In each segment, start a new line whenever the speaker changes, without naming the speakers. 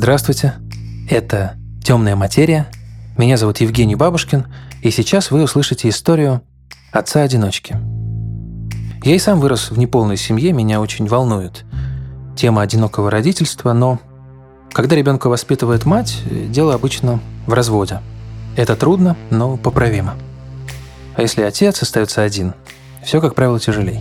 Здравствуйте, это «Темная материя». Меня зовут Евгений Бабушкин, и сейчас вы услышите историю отца-одиночки. Я и сам вырос в неполной семье, меня очень волнует тема одинокого родительства, но когда ребенка воспитывает мать, дело обычно в разводе. Это трудно, но поправимо. А если отец остается один, все, как правило, тяжелей.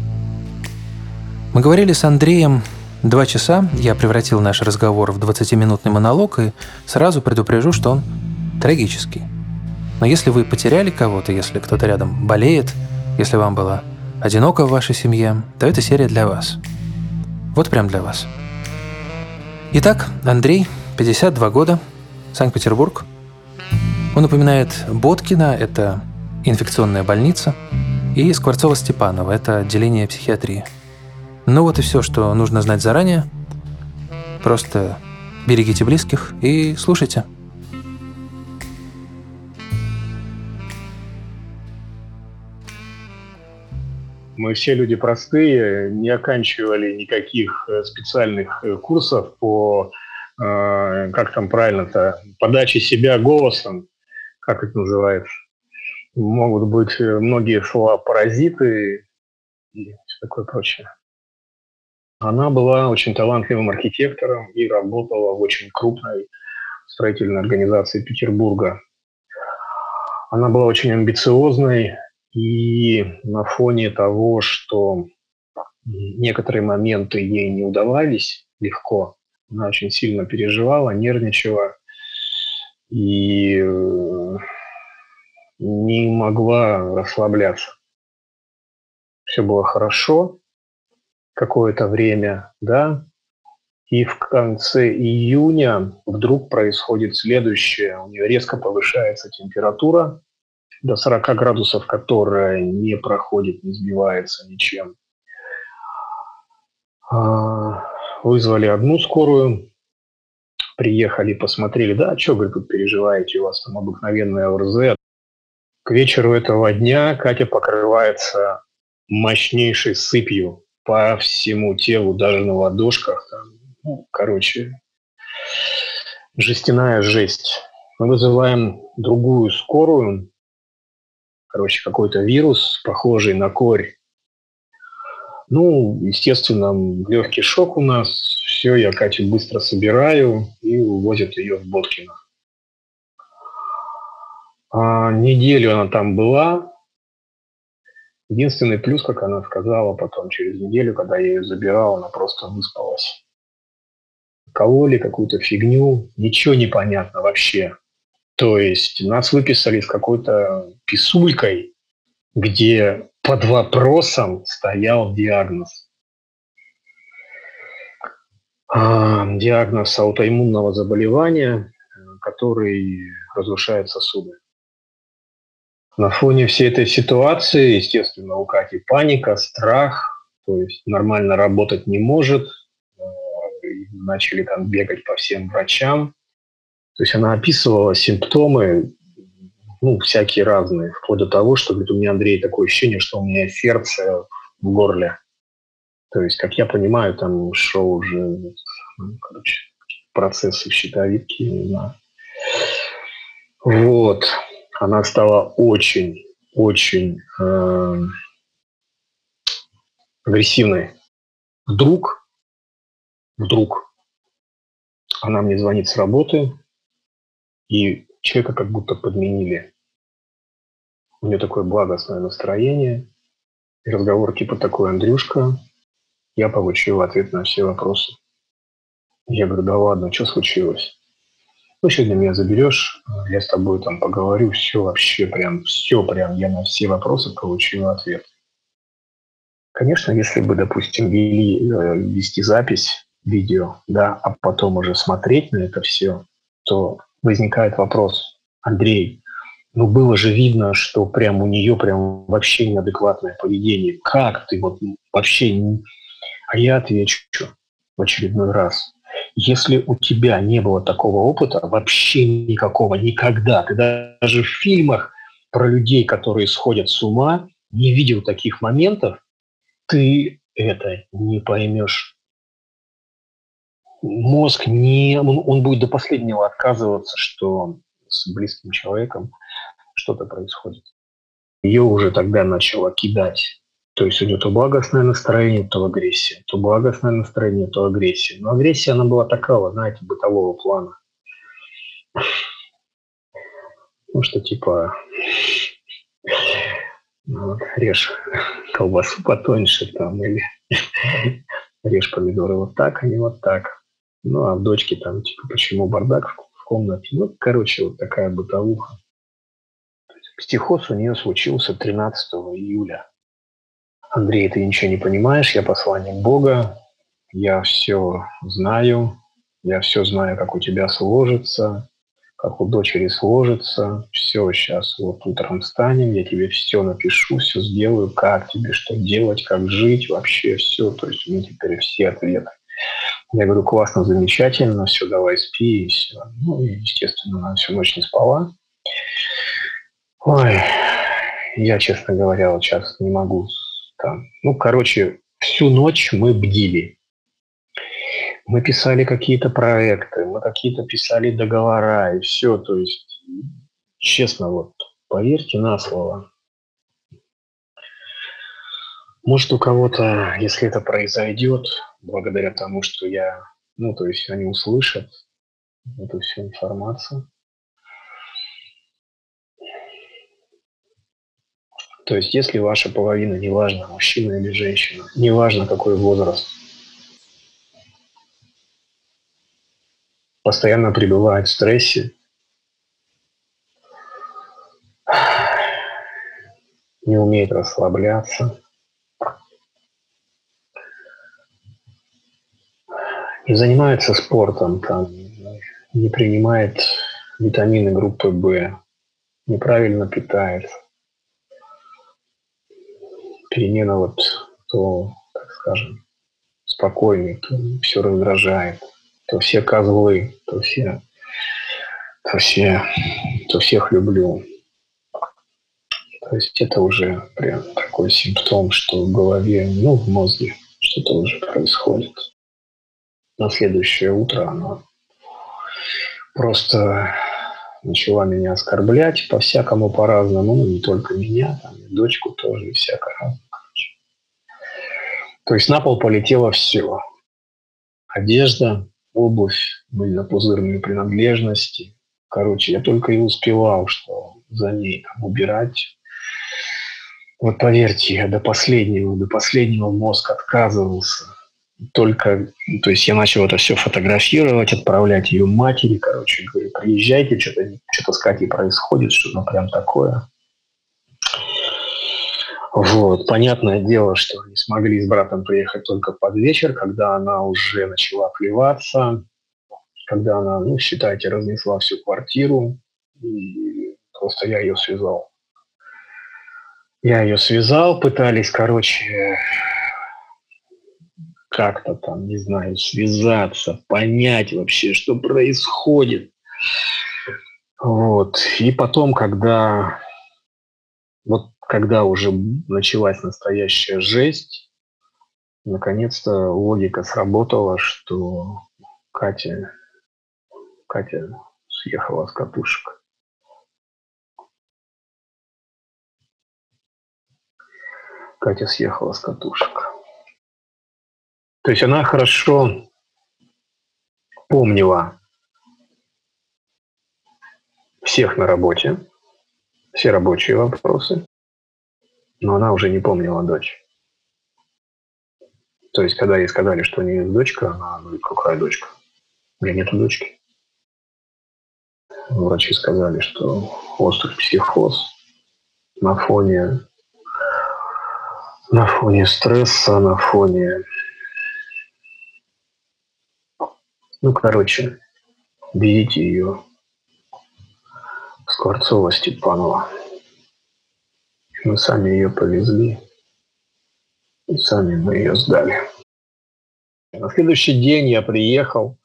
Мы говорили с Андреем два часа, я превратил наш разговор в 20-минутный монолог и сразу предупрежу, что он трагический. Но если вы потеряли кого-то, если кто-то рядом болеет, если вам было одиноко в вашей семье, то эта серия для вас. Вот прям для вас. Итак, Андрей, 52 года, Санкт-Петербург. Он напоминает Боткина, это инфекционная больница, и Скворцова-Степанова, это отделение психиатрии. Ну вот и все, что нужно знать заранее. Просто берегите близких и слушайте.
Мы все люди простые, не оканчивали никаких э, специальных э, курсов по, э, как там правильно-то, подаче себя голосом, как это называется. Могут быть многие слова паразиты и все такое прочее. Она была очень талантливым архитектором и работала в очень крупной строительной организации Петербурга. Она была очень амбициозной, и на фоне того, что некоторые моменты ей не удавались легко, она очень сильно переживала, нервничала и э, не могла расслабляться. Все было хорошо какое-то время, да, и в конце июня вдруг происходит следующее. У нее резко повышается температура, до 40 градусов, которая не проходит, не сбивается ничем. А, вызвали одну скорую, приехали, посмотрели, да, что, говорит, тут переживаете, у вас там обыкновенная ОРЗ. К вечеру этого дня Катя покрывается мощнейшей сыпью по всему телу, даже на ладошках. Там, ну, короче, жестяная жесть. Мы вызываем другую скорую, короче, какой-то вирус, похожий на корь. Ну, естественно, легкий шок у нас. Все, я Катю быстро собираю и увозят ее в Боткино. А, неделю она там была. Единственный плюс, как она сказала потом, через неделю, когда я ее забирал, она просто выспалась. Кололи какую-то фигню, ничего не понятно вообще. То есть нас выписали с какой-то писулькой, где под вопросом стоял диагноз. А, диагноз аутоиммунного заболевания, который разрушает сосуды. На фоне всей этой ситуации, естественно, у Кати паника, страх, то есть нормально работать не может. Э, начали там бегать по всем врачам. То есть она описывала симптомы, ну, всякие разные, вплоть до того, что, говорит, у меня, Андрей, такое ощущение, что у меня сердце в горле. То есть, как я понимаю, там шел уже, ну, короче, процессы в щитовидке. Не знаю. Вот. Она стала очень, очень э, агрессивной. Вдруг, вдруг она мне звонит с работы, и человека как будто подменили. У нее такое благостное настроение, и разговор типа такой, Андрюшка, я получил ответ на все вопросы. Я говорю, да ладно, что случилось? Ну, сегодня меня заберешь, я с тобой там поговорю, все вообще прям, все прям, я на все вопросы получил ответ. Конечно, если бы, допустим, вели, э, вести запись видео, да, а потом уже смотреть на это все, то возникает вопрос, Андрей, ну было же видно, что прям у нее прям вообще неадекватное поведение. Как ты вот вообще... А я отвечу в очередной раз. Если у тебя не было такого опыта, вообще никакого, никогда, ты даже в фильмах про людей, которые сходят с ума, не видел таких моментов, ты это не поймешь. мозг не... Он, он будет до последнего отказываться, что с близким человеком что-то происходит. Ее уже тогда начало кидать. То есть идет то благостное настроение, то агрессия. То благостное настроение, то агрессия. Но агрессия, она была такого, знаете, бытового плана. Ну, что типа ну, вот, режь колбасу потоньше там или режь помидоры вот так, а не вот так. Ну, а в дочке там, типа, почему бардак в комнате? Ну, короче, вот такая бытовуха. Психоз у нее случился 13 июля. Андрей, ты ничего не понимаешь, я посланник Бога, я все знаю, я все знаю, как у тебя сложится, как у дочери сложится. Все, сейчас вот утром встанем, я тебе все напишу, все сделаю, как тебе что делать, как жить, вообще все. То есть у меня теперь все ответы. Я говорю, классно, замечательно, все, давай спи, и все. Ну, и, естественно, она всю ночь не спала. Ой, я, честно говоря, вот сейчас не могу там. Ну, короче, всю ночь мы бдили. Мы писали какие-то проекты, мы какие-то писали договора и все. То есть, честно, вот, поверьте на слово. Может, у кого-то, если это произойдет, благодаря тому, что я, ну, то есть они услышат эту всю информацию, То есть, если ваша половина, неважно, мужчина или женщина, неважно какой возраст, постоянно пребывает в стрессе, не умеет расслабляться, не занимается спортом, там, не принимает витамины группы В, неправильно питается, перемена вот то, так скажем, спокойный, то все раздражает, то все козлы, то все, то все, то всех люблю. То есть это уже прям такой симптом, что в голове, ну, в мозге что-то уже происходит. На следующее утро оно просто начала меня оскорблять по-всякому по-разному, ну, не только меня, там, и дочку тоже, и всяко разно. То есть на пол полетело все. Одежда, обувь, мыльно-пузырные принадлежности. Короче, я только и успевал, что за ней там, убирать. Вот поверьте, я до последнего, до последнего мозг отказывался. Только, то есть я начал это все фотографировать, отправлять ее матери, короче, говорю, приезжайте, что-то что с Катей происходит, что-то прям такое. Вот. Понятное дело, что они смогли с братом приехать только под вечер, когда она уже начала плеваться, когда она, ну, считайте, разнесла всю квартиру, и просто я ее связал. Я ее связал, пытались, короче, как-то там, не знаю, связаться, понять вообще, что происходит. Вот. И потом, когда вот когда уже началась настоящая жесть, наконец-то логика сработала, что Катя, Катя съехала с катушек. Катя съехала с катушек. То есть она хорошо помнила всех на работе, все рабочие вопросы, но она уже не помнила дочь. То есть, когда ей сказали, что у нее есть дочка, она говорит, какая дочка? У меня нету дочки. Врачи сказали, что острый психоз на фоне на фоне стресса, на фоне... Ну, короче, берите ее Скворцова Степанова. Мы сами ее повезли, и сами мы ее сдали. На следующий день я приехал,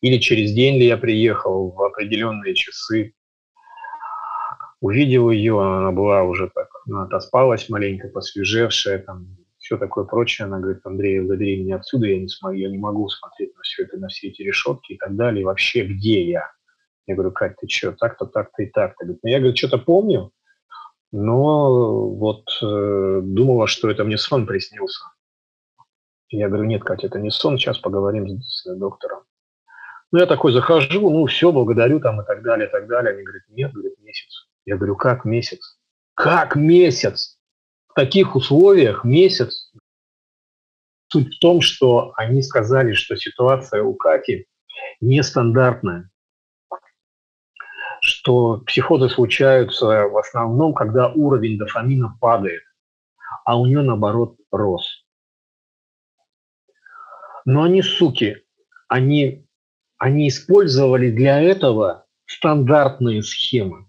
или через день ли я приехал в определенные часы, увидел ее, она была уже так, она отоспалась маленько, посвежевшая, там, все такое прочее. Она говорит, Андрей, забери меня отсюда, я не, смогу, я не могу смотреть на все это, на все эти решетки и так далее, и вообще где я? Я говорю, Кать, ты что, так-то, так-то и так-то. Говорит, ну, я, говорю, что-то помню, но вот э, думала, что это мне сон приснился. Я говорю, нет, Катя, это не сон, сейчас поговорим с, с доктором. Ну, я такой захожу, ну, все, благодарю там и так далее, и так далее. Они говорят, нет, говорит, месяц. Я говорю, как месяц? Как месяц? В таких условиях месяц? Суть в том, что они сказали, что ситуация у Кати нестандартная что психозы случаются в основном, когда уровень дофамина падает, а у нее, наоборот, рос. Но они, суки, они, они использовали для этого стандартные схемы.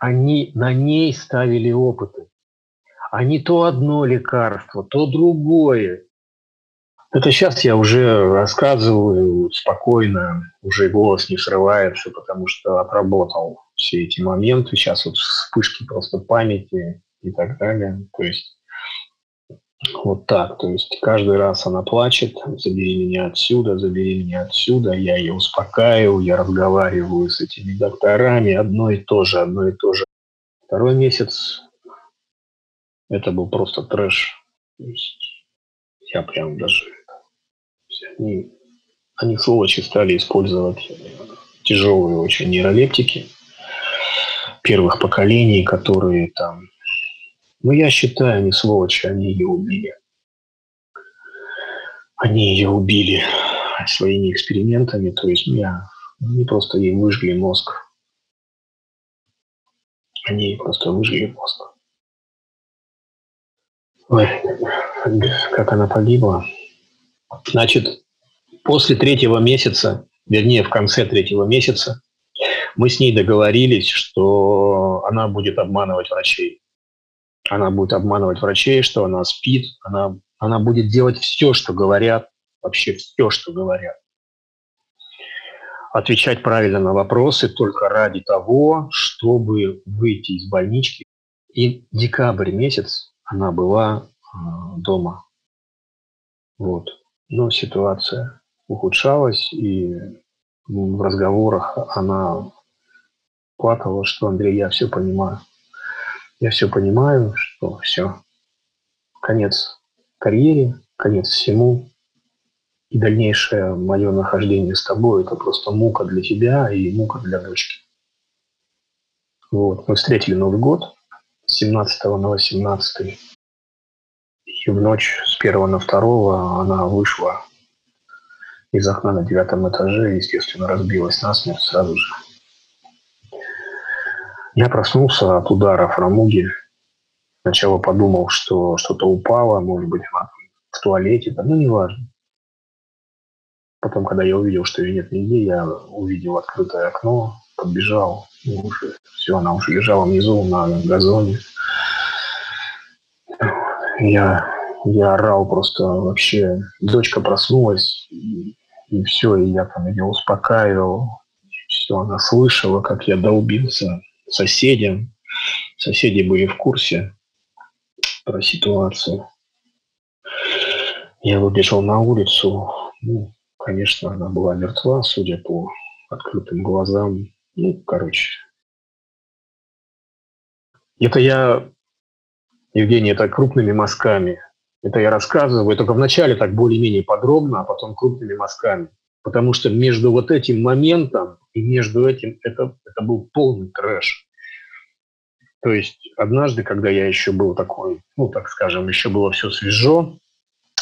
Они на ней ставили опыты. Они то одно лекарство, то другое. Это сейчас я уже рассказываю спокойно, уже голос не срывается, потому что отработал все эти моменты. Сейчас вот вспышки просто памяти и так далее. То есть вот так. То есть каждый раз она плачет, забери меня отсюда, забери меня отсюда. Я ее успокаиваю, я разговариваю с этими докторами. Одно и то же, одно и то же. Второй месяц это был просто трэш. То есть я прям даже они, они сволочи стали использовать тяжелые очень нейролептики первых поколений, которые там... Ну, я считаю, они сволочи, они ее убили. Они ее убили своими экспериментами, то есть я, они просто ей выжгли мозг. Они просто выжгли мозг. Ой, как она погибла. Значит, после третьего месяца, вернее, в конце третьего месяца, мы с ней договорились, что она будет обманывать врачей. Она будет обманывать врачей, что она спит, она, она будет делать все, что говорят, вообще все, что говорят. Отвечать правильно на вопросы только ради того, чтобы выйти из больнички. И декабрь месяц она была дома. Вот но ситуация ухудшалась, и в разговорах она плакала, что Андрей, я все понимаю. Я все понимаю, что все. Конец карьере, конец всему. И дальнейшее мое нахождение с тобой – это просто мука для тебя и мука для дочки. Вот. Мы встретили Новый год с 17 на 18 и в ночь с первого на второго она вышла из окна на девятом этаже, естественно, разбилась насмерть сразу же. Я проснулся от удара фрамуги. Сначала подумал, что что-то упало, может быть, в туалете, да, ну, неважно. Потом, когда я увидел, что ее нет нигде, я увидел открытое окно, подбежал, и уже все, она уже лежала внизу на газоне. Я я орал просто вообще. Дочка проснулась, и, все, и я там ее успокаивал. Все, она слышала, как я долбился соседям. Соседи были в курсе про ситуацию. Я выбежал на улицу. Ну, конечно, она была мертва, судя по открытым глазам. Ну, короче. Это я, Евгений, это крупными мазками это я рассказываю только вначале так более-менее подробно, а потом крупными мазками. Потому что между вот этим моментом и между этим это, это был полный трэш. То есть однажды, когда я еще был такой, ну, так скажем, еще было все свежо,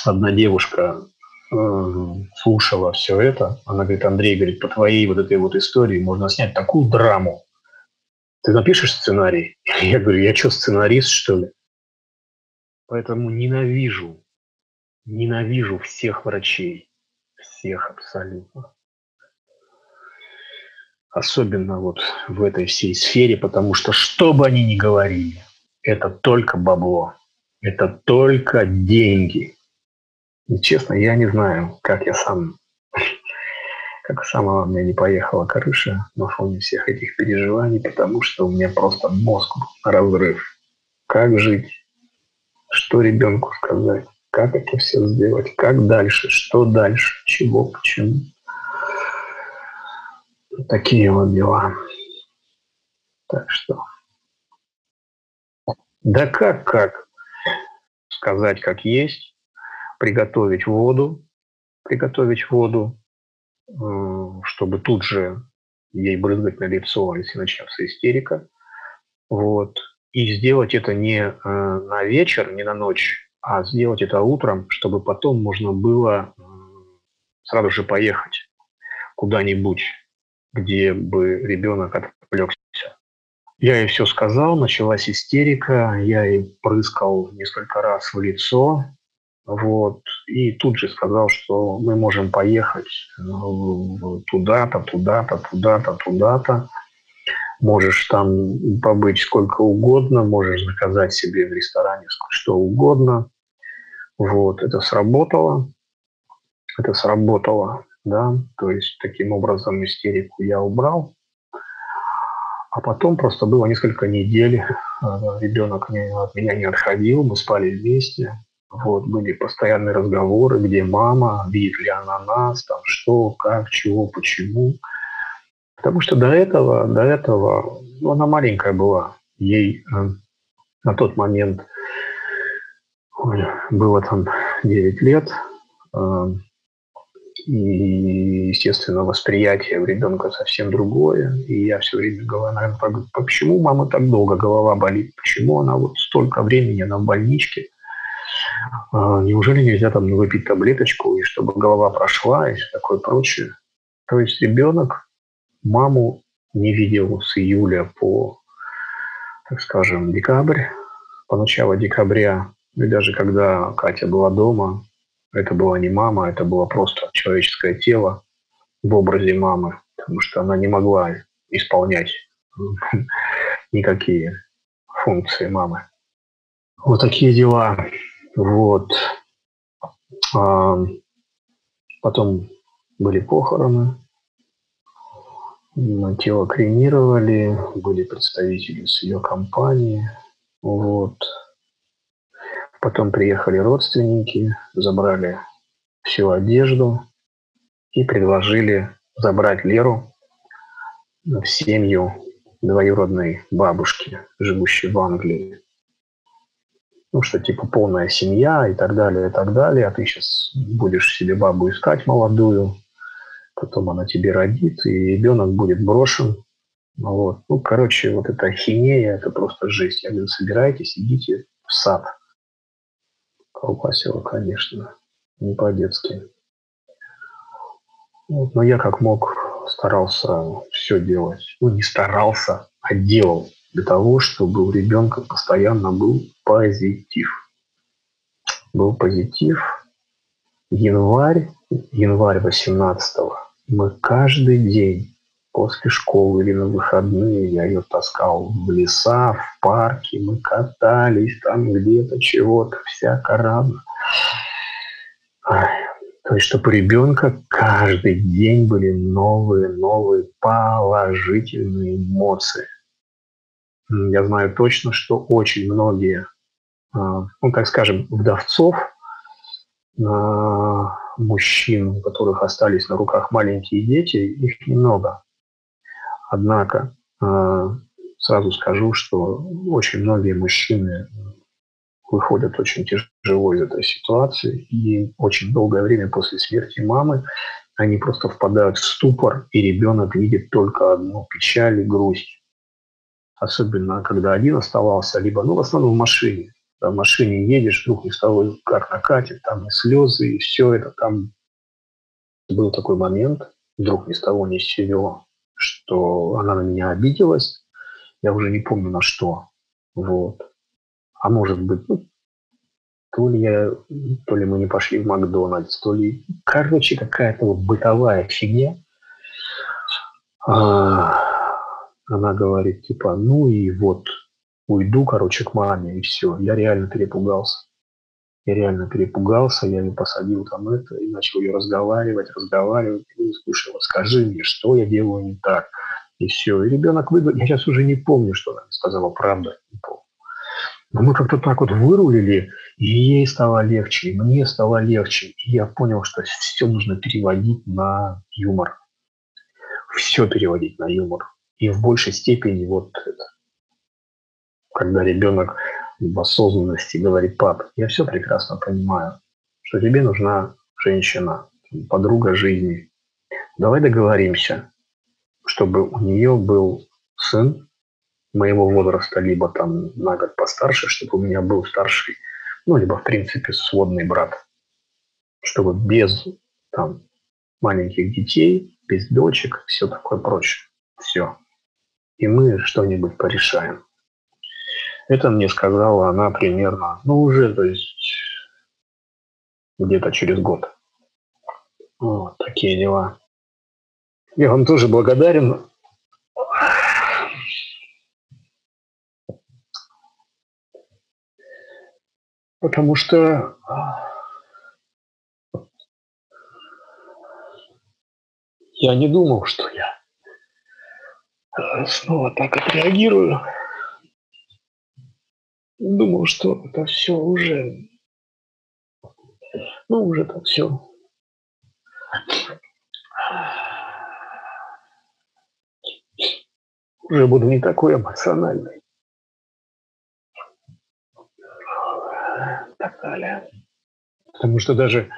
одна девушка э, слушала все это. Она говорит, Андрей, говорит, по твоей вот этой вот истории можно снять такую драму. Ты напишешь сценарий? Я говорю, я что, сценарист, что ли? Поэтому ненавижу, ненавижу всех врачей, всех абсолютно. Особенно вот в этой всей сфере, потому что что бы они ни говорили, это только бабло, это только деньги. И честно, я не знаю, как я сам, как сама у меня не поехала крыша на фоне всех этих переживаний, потому что у меня просто мозг разрыв. Как жить? Что ребенку сказать? как это все сделать, как дальше, что дальше, чего, почему. Такие вот дела. Так что... Да как, как? Сказать, как есть, приготовить воду, приготовить воду, чтобы тут же ей брызгать на лицо, если начнется истерика. Вот. И сделать это не э, на вечер, не на ночь, а сделать это утром, чтобы потом можно было сразу же поехать куда-нибудь, где бы ребенок отвлекся. Я ей все сказал, началась истерика, я ей прыскал несколько раз в лицо, вот, и тут же сказал, что мы можем поехать э, туда-то, туда-то, туда-то, туда-то. Можешь там побыть сколько угодно, можешь заказать себе в ресторане что угодно. Вот, это сработало. Это сработало, да. То есть таким образом истерику я убрал. А потом просто было несколько недель, э, ребенок от меня не отходил, мы спали вместе. Вот, были постоянные разговоры, где мама, видит ли она нас, там что, как, чего, почему. Потому что до этого, до этого, ну, она маленькая была, ей э, на тот момент ой, было там 9 лет, э, и, естественно, восприятие у ребенка совсем другое. И я все время говорю, наверное, почему мама так долго голова болит, почему она вот столько времени на больничке, а, неужели нельзя там выпить таблеточку, и чтобы голова прошла, и все такое прочее. То есть ребенок маму не видел с июля по, так скажем, декабрь, по началу декабря, и даже когда Катя была дома, это была не мама, это было просто человеческое тело в образе мамы, потому что она не могла исполнять никакие функции мамы. Вот такие дела. Вот. А, потом были похороны, тело кремировали, были представители с ее компании. Вот. Потом приехали родственники, забрали всю одежду и предложили забрать Леру в семью двоюродной бабушки, живущей в Англии ну, что типа полная семья и так далее, и так далее, а ты сейчас будешь себе бабу искать молодую, потом она тебе родит, и ребенок будет брошен. Вот. Ну, короче, вот эта хинея, это просто жесть. Я говорю, собирайтесь, идите в сад. Колбасило, конечно, не по-детски. Вот, но я как мог старался все делать. Ну, не старался, а делал для того, чтобы у ребенка постоянно был позитив. Был позитив. Январь, январь 18 мы каждый день после школы или на выходные я ее таскал в леса, в парки, мы катались там где-то чего-то, всяко разно. То есть, чтобы у ребенка каждый день были новые, новые положительные эмоции. Я знаю точно, что очень многие, а, ну, так скажем, вдовцов, мужчин, у которых остались на руках маленькие дети, их немного. Однако а, сразу скажу, что очень многие мужчины выходят очень тяжело из этой ситуации, и очень долгое время после смерти мамы они просто впадают в ступор, и ребенок видит только одну печаль и грусть особенно когда один оставался, либо, ну, в основном в машине. В машине едешь, того, как накатит, там и слезы, и все это там. Был такой момент, вдруг ни с того ни с сего, что она на меня обиделась, я уже не помню на что, вот. А может быть, ну, то ли я, то ли мы не пошли в Макдональдс, то ли, короче, какая-то вот бытовая фигня. А, она говорит, типа, ну и вот, уйду, короче, к маме, и все. Я реально перепугался. Я реально перепугался, я ее посадил там это, и начал ее разговаривать, разговаривать. И, слушай, вот скажи мне, что я делаю не так. И все. И ребенок выговорил, я сейчас уже не помню, что она сказала, правда, не помню. Но мы как-то так вот вырулили, и ей стало легче, и мне стало легче. И я понял, что все нужно переводить на юмор. Все переводить на юмор. И в большей степени вот это, когда ребенок в осознанности говорит, пап, я все прекрасно понимаю, что тебе нужна женщина, подруга жизни. Давай договоримся, чтобы у нее был сын моего возраста, либо там на год постарше, чтобы у меня был старший, ну, либо, в принципе, сводный брат, чтобы без там маленьких детей, без дочек, все такое прочее. Все. И мы что-нибудь порешаем. Это мне сказала она примерно, ну, уже, то есть, где-то через год. Вот такие дела. Я вам тоже благодарен Потому что я не думал, что я снова так отреагирую. Думал, что это все уже, ну уже так все. Уже буду не такой эмоциональный. так далее. Потому что даже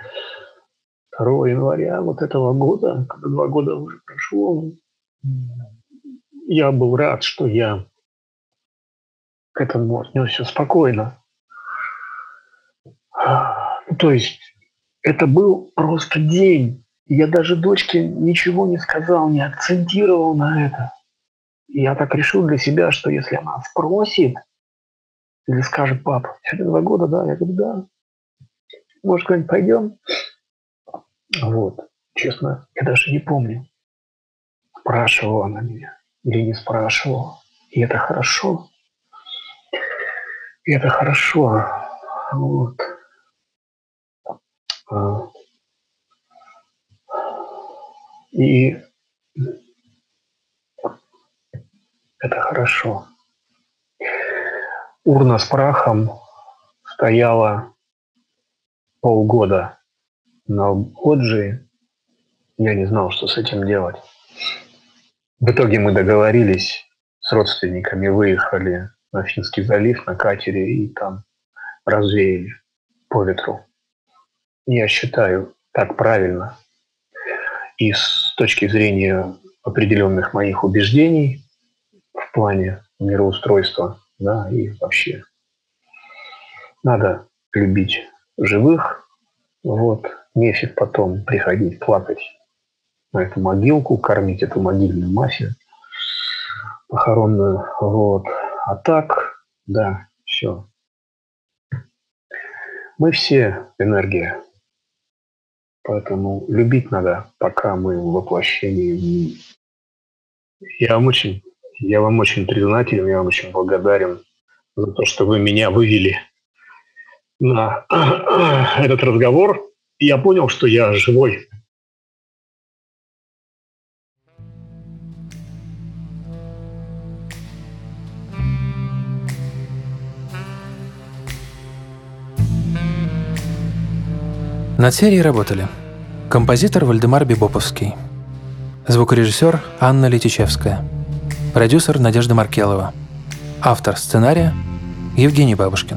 2 января вот этого года, когда два года уже прошло, я был рад, что я к этому отнесся спокойно. То есть это был просто день. Я даже дочке ничего не сказал, не акцентировал на это. Я так решил для себя, что если она спросит, или скажет, пап, это два года, да? Я говорю, да. Может, куда-нибудь пойдем? Вот. Честно, я даже не помню, спрашивала она меня или не спрашивала. И это хорошо. И это хорошо. Вот. А. И это хорошо. Урна с прахом стояла полгода на лоджии. Я не знал, что с этим делать. В итоге мы договорились с родственниками, выехали на Финский залив на катере и там развеяли по ветру. Я считаю, так правильно. И с точки зрения определенных моих убеждений в плане мироустройства – да, и вообще надо любить живых, вот, нефиг потом приходить плакать на эту могилку, кормить эту могильную мафию похоронную, вот. А так, да, все. Мы все энергия, поэтому любить надо, пока мы в воплощении. Я вам очень я вам очень признателен, я вам очень благодарен за то, что вы меня вывели на этот разговор. Я понял, что я живой.
Над серией работали композитор Вальдемар Бибоповский, звукорежиссер Анна Летичевская – Продюсер Надежда Маркелова. Автор сценария Евгений Бабушкин.